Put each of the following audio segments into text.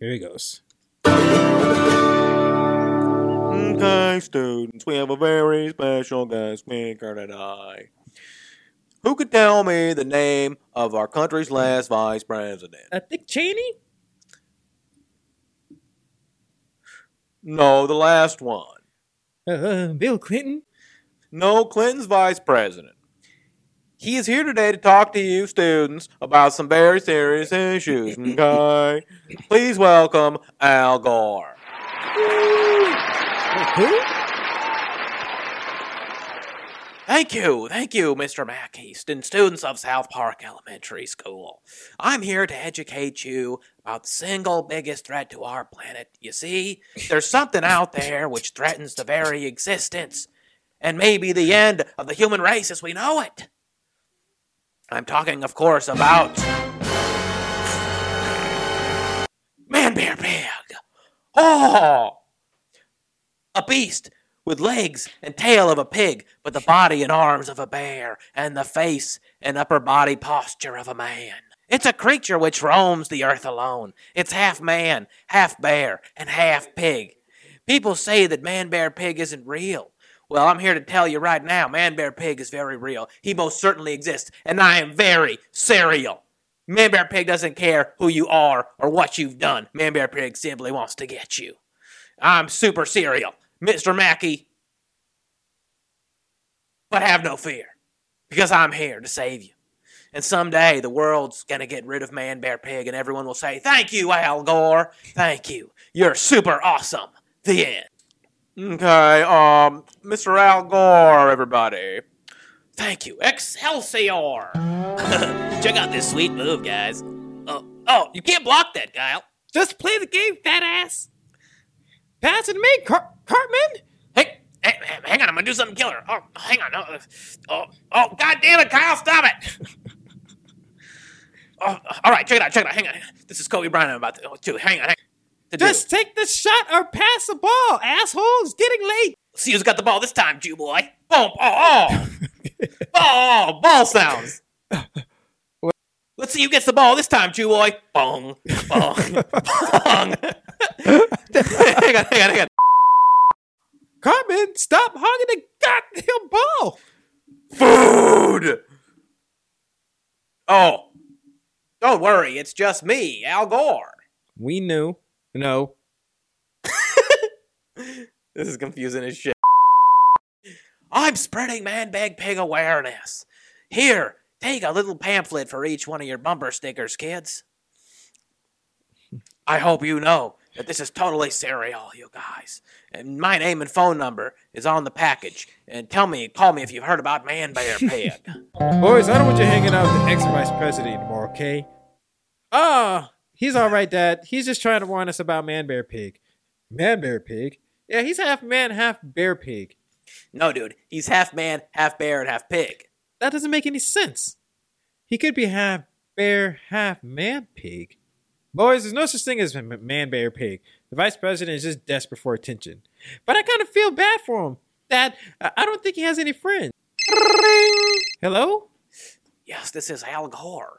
he goes. Okay, students, we have a very special guest speaker today. Who could tell me the name of our country's last vice president? Uh, Dick Cheney? No, the last one. Uh, Bill Clinton? No, Clinton's vice president. He is here today to talk to you students about some very serious issues, okay? Please welcome Al Gore. Who? Thank you, thank you, Mr. Mackey and students of South Park Elementary School. I'm here to educate you about the single biggest threat to our planet. You see, there's something out there which threatens the very existence and maybe the end of the human race as we know it. I'm talking, of course, about. Man Bear Pig! Oh! A beast with legs and tail of a pig, but the body and arms of a bear, and the face and upper body posture of a man. It's a creature which roams the earth alone. It's half man, half bear, and half pig. People say that Man Bear Pig isn't real. Well, I'm here to tell you right now, Man Bear Pig is very real. He most certainly exists, and I am very serial. Man Bear Pig doesn't care who you are or what you've done. Man Bear Pig simply wants to get you. I'm super serial. Mr. Mackey. But have no fear, because I'm here to save you. And someday the world's gonna get rid of Man Bear Pig, and everyone will say, Thank you, Al Gore. Thank you. You're super awesome. The end. Okay, um, Mr. Al Gore, everybody. Thank you. Excelsior! Check out this sweet move, guys. Oh, oh, you can't block that, Kyle. Just play the game, fat ass. Pass it to me, Car- Cartman. Hey, hey, hang on, I'm gonna do something killer. Oh, hang on. Oh, oh, oh god damn it, Kyle, stop it! oh, all right, check it out, check it out. Hang on. This is Kobe Bryant I'm about to do. Hang on. Hang to do. Just take the shot or pass the ball, assholes. Getting late. See who's got the ball this time, Jew boy. Boom! Oh, oh, oh, ball sounds. Let's see who gets the ball this time, Jew boy. Bong, bong, bong. hang on, hang on, hang on. Cartman, stop hogging the goddamn ball. Food. Oh, don't worry, it's just me, Al Gore. We knew. No. This is confusing as shit. I'm spreading man bear pig awareness. Here, take a little pamphlet for each one of your bumper stickers, kids. I hope you know that this is totally serial, you guys. And my name and phone number is on the package. And tell me, call me if you've heard about Man Bear Pig. Boys, I don't want you hanging out with the ex vice president anymore, okay? Ah, he's all right, Dad. He's just trying to warn us about Man Bear Pig. Man Bear Pig? Yeah, he's half man, half bear pig. no, dude, he's half man, half bear, and half pig. That doesn't make any sense. He could be half bear, half man pig. Boys, there's no such thing as man bear pig. The vice president is just desperate for attention. But I kind of feel bad for him. Dad, I I don't think he has any friends. Hello? Yes, this is Al Gore.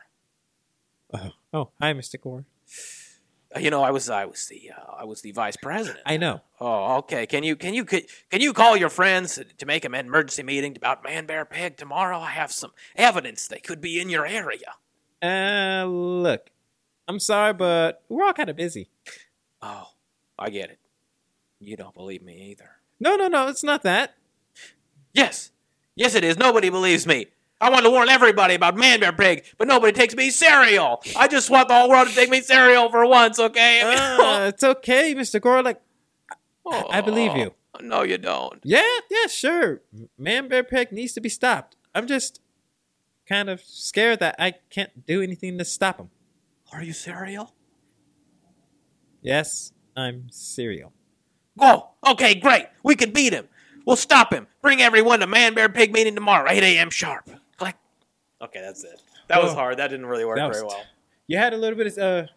Oh, oh, hi, Mr. Gore. Uh, You know, I was I was the uh, I was the vice president. I know. Oh, okay. Can you can you can you call your friends to make an emergency meeting about Man Bear Pig tomorrow? I have some evidence they could be in your area. Uh, look, I'm sorry, but we're all kind of busy. Oh, I get it. You don't believe me either. No, no, no, it's not that. Yes, yes, it is. Nobody believes me. I want to warn everybody about Man Bear Pig, but nobody takes me serial. I just want the whole world to take me serial for once, okay? Uh, it's okay, Mr. Gore. Like, I, believe you. Oh, No, you don't. Yeah, yeah, sure. Man Bear Pig needs to be stopped. I'm just kind of scared that I can't do anything to stop him. Are you serial? Yes, I'm serial. Oh, okay, great. We can beat him. We'll stop him. Bring everyone to Man Bear Pig meeting tomorrow, 8 a.m. sharp. Okay, that's it. That was hard. That didn't really work very well. You had a little bit of uh,